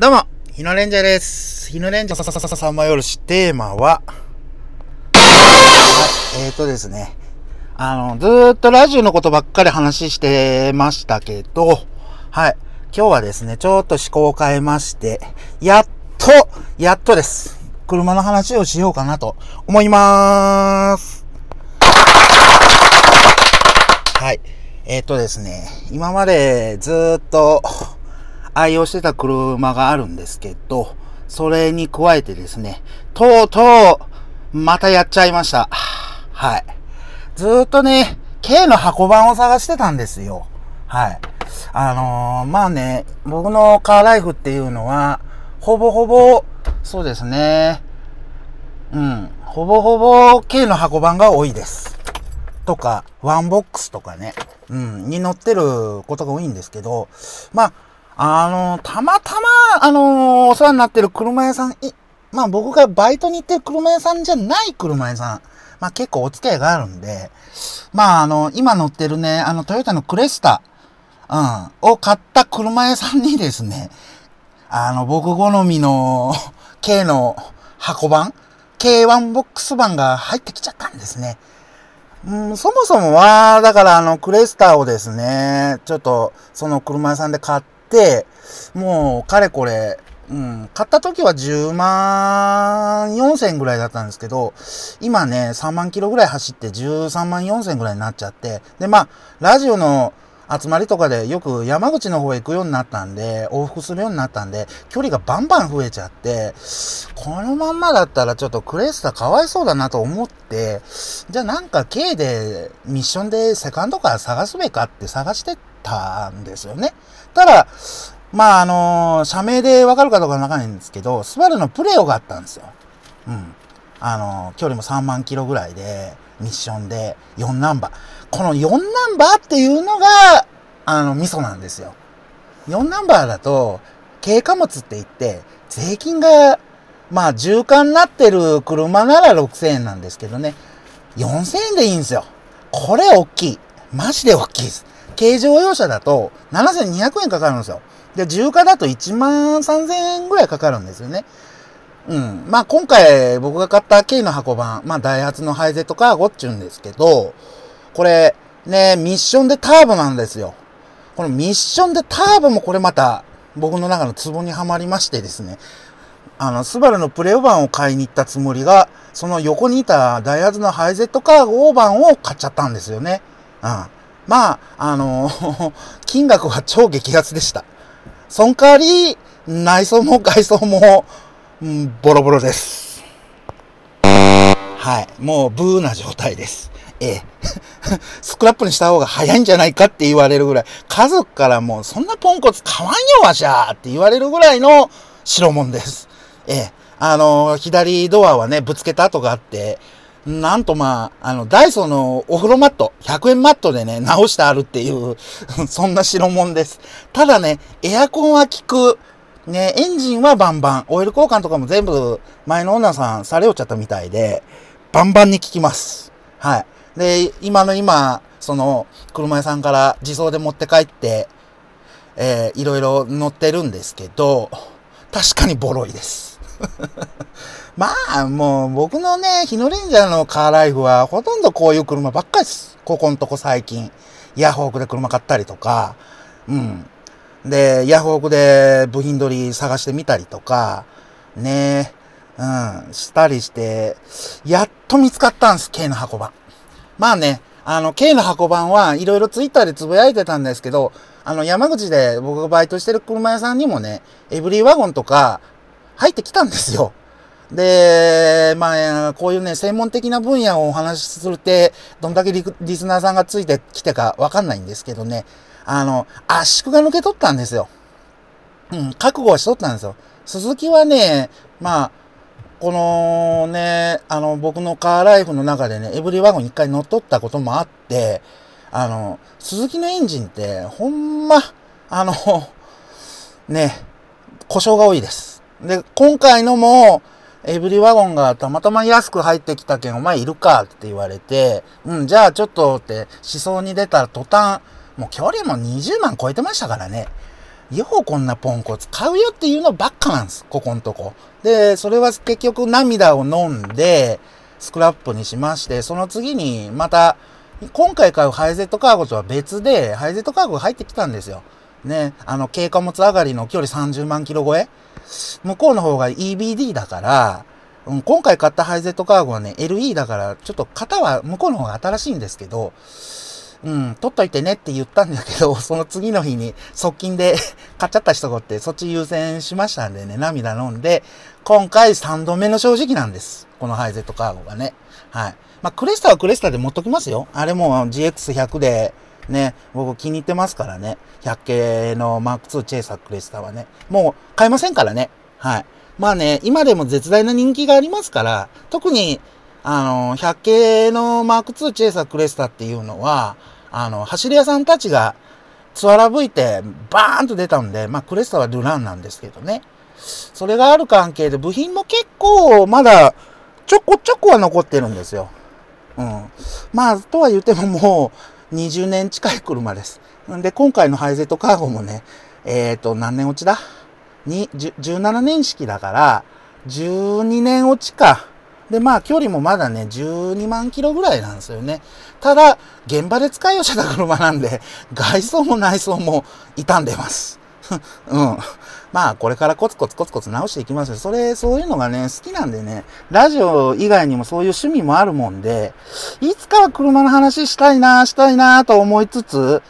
どうも、日野レンジャーです。日野レンジャーさささささまよろし、テーマは、はい、えーとですね、あの、ずーっとラジオのことばっかり話してましたけど、はい、今日はですね、ちょっと思考を変えまして、やっと、やっとです。車の話をしようかなと思いまーす。はい。えっ、とですね、今までずーっと愛用してた車があるんですけど、それに加えてですね、とうとう、またやっちゃいました。はい。ずっとね、K の箱番を探してたんですよ。はい。あのー、まあね、僕のカーライフっていうのは、ほぼほぼ、そうですね。うん。ほぼほぼ K の箱番が多いです。とか、ワンボックスとかね、うん、に乗ってることが多いんですけど、まあ、あの、たまたま、あのお世話になってる車屋さん、いまあ僕がバイトに行ってる車屋さんじゃない車屋さん、まあ結構お付き合いがあるんで、まああの、今乗ってるね、あのトヨタのクレスタ、うん、を買った車屋さんにですね、あの、僕好みの K の箱版 ?K1 ボックス版が入ってきちゃったんですね。うん、そもそもは、だからあの、クレスターをですね、ちょっと、その車屋さんで買って、もう、かれこれ、うん、買った時は10万4千ぐらいだったんですけど、今ね、3万キロぐらい走って13万4千ぐらいになっちゃって、で、まあ、ラジオの集まりとかでよく山口の方へ行くようになったんで、往復するようになったんで、距離がバンバン増えちゃって、このまんまだったらちょっとクレスタかわいそうだなと思って、じゃあなんか K でミッションでセカンドカー探すべかって探してたんですよね。ただ、まああの社名でわかるかどうかわかんないんですけど、スバルのプレオがあったんですよ。うん。あの距離も3万キロぐらいで、ミッションで4ナンバー。この4ナンバーっていうのが、あの、ミソなんですよ。4ナンバーだと、軽貨物って言って、税金が、まあ、重貨になってる車なら6000円なんですけどね、4000円でいいんですよ。これ大きい。マジで大きいです。軽乗用車だと7200円かかるんですよ。で、重貨だと1万3000円ぐらいかかるんですよね。うん。まあ今回僕が買った K の箱版、まあダイハツのハイゼットカーゴっちゅうんですけど、これね、ミッションでターボなんですよ。このミッションでターボもこれまた僕の中のツボにはまりましてですね。あの、スバルのプレオ版を買いに行ったつもりが、その横にいたダイハツのハイゼットカーゴ版を買っちゃったんですよね。うん。まあ、あの 金額は超激アツでした。その代わり、内装も外装も、うん、ボロボロです。はい。もう、ブーな状態です。ええ。スクラップにした方が早いんじゃないかって言われるぐらい、家族からもう、そんなポンコツ買わんよ、わしゃーって言われるぐらいの代物です。ええ。あの、左ドアはね、ぶつけた跡があって、なんとまあ、あの、ダイソーのお風呂マット、100円マットでね、直してあるっていう、そんな代物です。ただね、エアコンは効く。ね、エンジンはバンバン。オイル交換とかも全部前のオーナーさんされおっちゃったみたいで、バンバンに効きます。はい。で、今の今、その、車屋さんから自走で持って帰って、えーいろいろ乗ってるんですけど、確かにボロいです。まあ、もう僕のね、日野レンジャーのカーライフはほとんどこういう車ばっかりです。ここんとこ最近。ヤフオクで車買ったりとか、うん。で、ヤフオクで部品取り探してみたりとか、ね、うん、したりして、やっと見つかったんです、K の箱番。まあね、あの、K の箱番はいろいろツイッターでつぶやいてたんですけど、あの、山口で僕がバイトしてる車屋さんにもね、エブリィワゴンとか入ってきたんですよ。で、まあ、こういうね、専門的な分野をお話しするって、どんだけリスナーさんがついてきてかわかんないんですけどね、あの、圧縮が抜け取ったんですよ。うん、覚悟はしとったんですよ。鈴木はね、まあ、このね、あの、僕のカーライフの中でね、エブリワゴン一回乗っ取ったこともあって、あの、鈴木のエンジンって、ほんま、あの、ね、故障が多いです。で、今回のも、エブリワゴンがたまたま安く入ってきたけん、お前いるかって言われて、うん、じゃあちょっとって思想に出た途端、もう距離も20万超えてましたからね。ようこんなポンコツ買うよっていうのばっかなんです。ここんとこ。で、それは結局涙を飲んで、スクラップにしまして、その次にまた、今回買うハイゼットカーゴとは別で、ハイゼットカーゴが入ってきたんですよ。ね、あの、軽貨物上がりの距離30万キロ超え向こうの方が EBD だから、うん、今回買ったハイゼットカーゴはね、LE だから、ちょっと型は向こうの方が新しいんですけど、うん、取っといてねって言ったんだけど、その次の日に側近で 買っちゃった人がおって、そっち優先しましたんでね、涙飲んで、今回3度目の正直なんです。このハイゼットカーゴがね。はい。まあ、クレスタはクレスタで持っときますよ。あれも GX100 で、ね、僕気に入ってますからね。100系の Mark2 チェイサークレスタはね。もう買えませんからね。はい。まあね、今でも絶大な人気がありますから、特に、あの、100系のマーク2チェイサークレスタっていうのは、あの、走り屋さんたちが、ツアラ吹いて、バーンと出たんで、まあ、クレスタはルランなんですけどね。それがある関係で、部品も結構、まだ、ちょこちょこは残ってるんですよ。うん。まあ、とは言ってももう、20年近い車です。で、今回のハイゼットカーゴもね、えっ、ー、と、何年落ちだ？に、17年式だから、12年落ちか。で、まあ、距離もまだね、12万キロぐらいなんですよね。ただ、現場で使いをした車なんで、外装も内装も傷んでます。うん。まあ、これからコツコツコツコツ直していきますよ。それ、そういうのがね、好きなんでね、ラジオ以外にもそういう趣味もあるもんで、いつかは車の話したいな、したいなと思いつつ、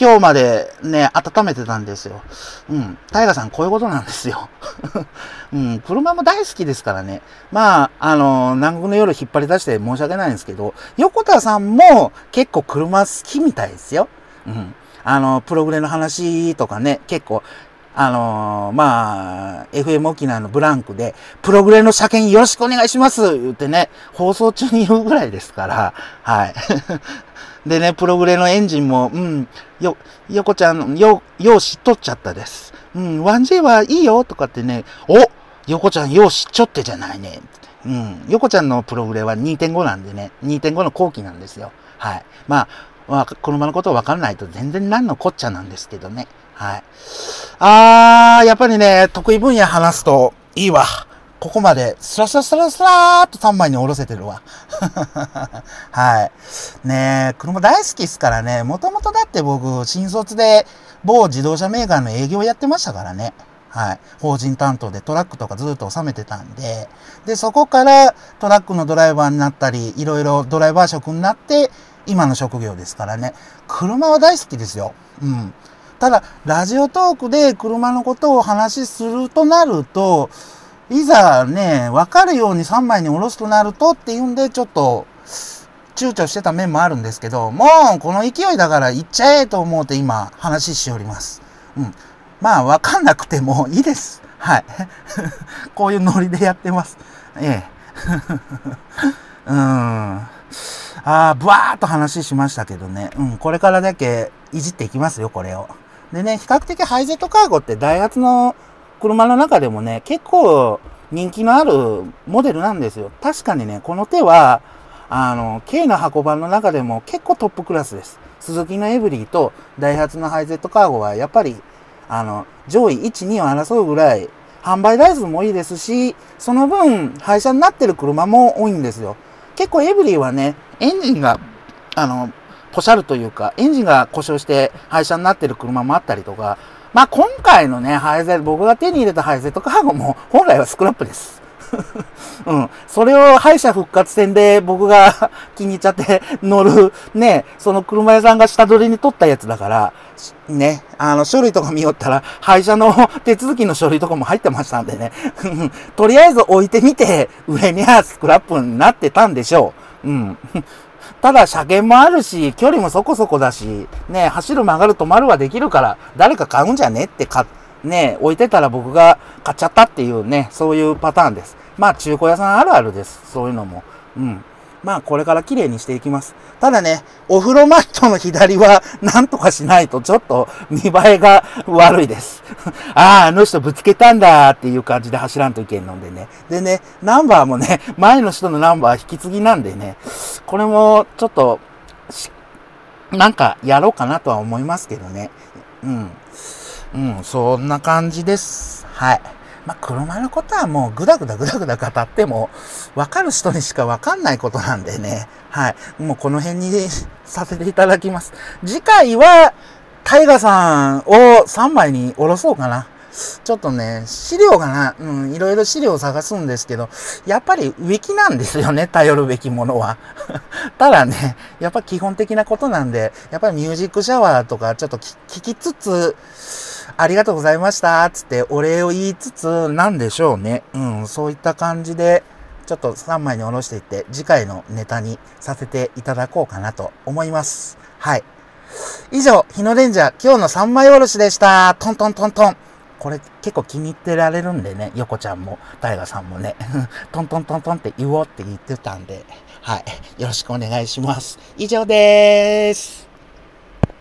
今日までね、温めてたんですよ。うん。タイガさん、こういうことなんですよ。うん。車も大好きですからね。まあ、あの、南国の夜引っ張り出して申し訳ないんですけど、横田さんも結構車好きみたいですよ。うん。あの、プログレの話とかね、結構あのー、まあ、FM 沖縄のブランクで、プログレの車検よろしくお願いします言ってね、放送中に言うぐらいですから、はい。でね、プログレのエンジンも、うん、よ、よこちゃん、よ、よう知っとっちゃったです。うん、1J はいいよとかってね、およこちゃんよう知っちょってじゃないね。うん、よこちゃんのプログレは2.5なんでね、2.5の後期なんですよ。はい。まあ、まあ、車のことを分からないと全然何のこっちゃなんですけどね。はい。あー、やっぱりね、得意分野話すといいわ。ここまで、スラスラスラスラーっと3枚に下ろせてるわ。はい。ねえ車大好きっすからね。もともとだって僕、新卒で某自動車メーカーの営業やってましたからね。はい。法人担当でトラックとかずっと収めてたんで。で、そこからトラックのドライバーになったり、いろいろドライバー職になって、今の職業ですからね。車は大好きですよ。うん。ただ、ラジオトークで車のことを話しするとなると、いざね、わかるように3枚に下ろすとなるとっていうんで、ちょっと、躊躇してた面もあるんですけど、もう、この勢いだから行っちゃえと思うて今、話しております。うん。まあ、わかんなくてもいいです。はい。こういうノリでやってます。ええ。うん。ああ、ブワーっと話しましたけどね。うん、これからだけいじっていきますよ、これを。でね、比較的ハイゼットカーゴってダイハツの車の中でもね、結構人気のあるモデルなんですよ。確かにね、この手は、あの、K の箱番の中でも結構トップクラスです。鈴木のエブリーとダイハツのハイゼットカーゴはやっぱり、あの、上位1、2を争うぐらい、販売台数もいいですし、その分、廃車になってる車も多いんですよ。結構エブリィはね、エンジンが、あの、ポシャルというか、エンジンが故障して廃車になってる車もあったりとか、まあ今回のね、廃材僕が手に入れたハイゼットカーゴも本来はスクラップです。うん。それを敗者復活戦で僕が 気に入っちゃって乗る、ね、その車屋さんが下取りに取ったやつだから、ね、あの、書類とか見よったら、廃車の 手続きの書類とかも入ってましたんでね。とりあえず置いてみて、上にはスクラップになってたんでしょう。うん。ただ車検もあるし、距離もそこそこだし、ね、走る曲がる止まるはできるから、誰か買うんじゃねってか、ね、置いてたら僕が買っちゃったっていうね、そういうパターンです。まあ中古屋さんあるあるです。そういうのも。うん。まあこれから綺麗にしていきます。ただね、お風呂マットの左はなんとかしないとちょっと見栄えが悪いです。ああ、あの人ぶつけたんだっていう感じで走らんといけんのでね。でね、ナンバーもね、前の人のナンバー引き継ぎなんでね、これもちょっと、なんかやろうかなとは思いますけどね。うん。うん、そんな感じです。はい。まあ、車のことはもうぐだぐだぐだぐだ語っても、わかる人にしかわかんないことなんでね。はい。もうこの辺にさせていただきます。次回は、タイガさんを3枚におろそうかな。ちょっとね、資料がな、うん、いろいろ資料を探すんですけど、やっぱりウィキなんですよね、頼るべきものは。ただね、やっぱ基本的なことなんで、やっぱりミュージックシャワーとかちょっと聞きつつ、ありがとうございました、つってお礼を言いつつ、なんでしょうね。うん、そういった感じで、ちょっと3枚におろしていって、次回のネタにさせていただこうかなと思います。はい。以上、日のレンジャー、今日の3枚おろしでした。トントントントン。これ結構気に入ってられるんでね、横ちゃんも、大河さんもね、トントントントンって言おうって言ってたんで、はい。よろしくお願いします。以上でーす。